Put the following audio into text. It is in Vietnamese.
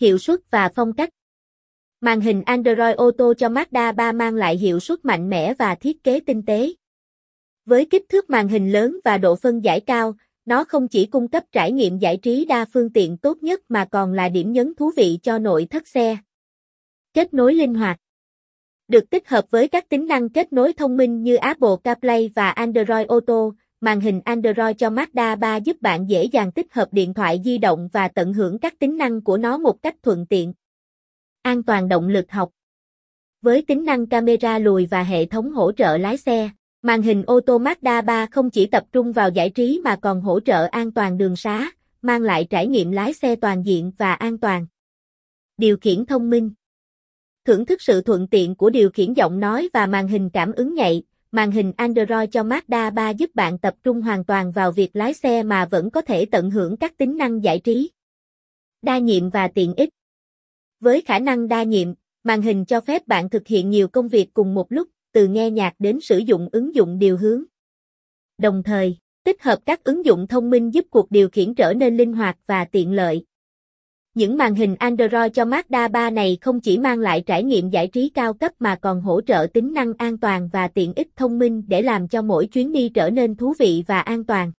Hiệu suất và phong cách Màn hình Android Auto cho Mazda 3 mang lại hiệu suất mạnh mẽ và thiết kế tinh tế. Với kích thước màn hình lớn và độ phân giải cao, nó không chỉ cung cấp trải nghiệm giải trí đa phương tiện tốt nhất mà còn là điểm nhấn thú vị cho nội thất xe. Kết nối linh hoạt Được tích hợp với các tính năng kết nối thông minh như Apple CarPlay và Android Auto, màn hình Android cho Mazda 3 giúp bạn dễ dàng tích hợp điện thoại di động và tận hưởng các tính năng của nó một cách thuận tiện. An toàn động lực học Với tính năng camera lùi và hệ thống hỗ trợ lái xe, màn hình ô tô Mazda 3 không chỉ tập trung vào giải trí mà còn hỗ trợ an toàn đường xá, mang lại trải nghiệm lái xe toàn diện và an toàn. Điều khiển thông minh Thưởng thức sự thuận tiện của điều khiển giọng nói và màn hình cảm ứng nhạy, màn hình Android cho Mazda 3 giúp bạn tập trung hoàn toàn vào việc lái xe mà vẫn có thể tận hưởng các tính năng giải trí. Đa nhiệm và tiện ích Với khả năng đa nhiệm, màn hình cho phép bạn thực hiện nhiều công việc cùng một lúc, từ nghe nhạc đến sử dụng ứng dụng điều hướng. Đồng thời, tích hợp các ứng dụng thông minh giúp cuộc điều khiển trở nên linh hoạt và tiện lợi. Những màn hình Android cho Mazda 3 này không chỉ mang lại trải nghiệm giải trí cao cấp mà còn hỗ trợ tính năng an toàn và tiện ích thông minh để làm cho mỗi chuyến đi trở nên thú vị và an toàn.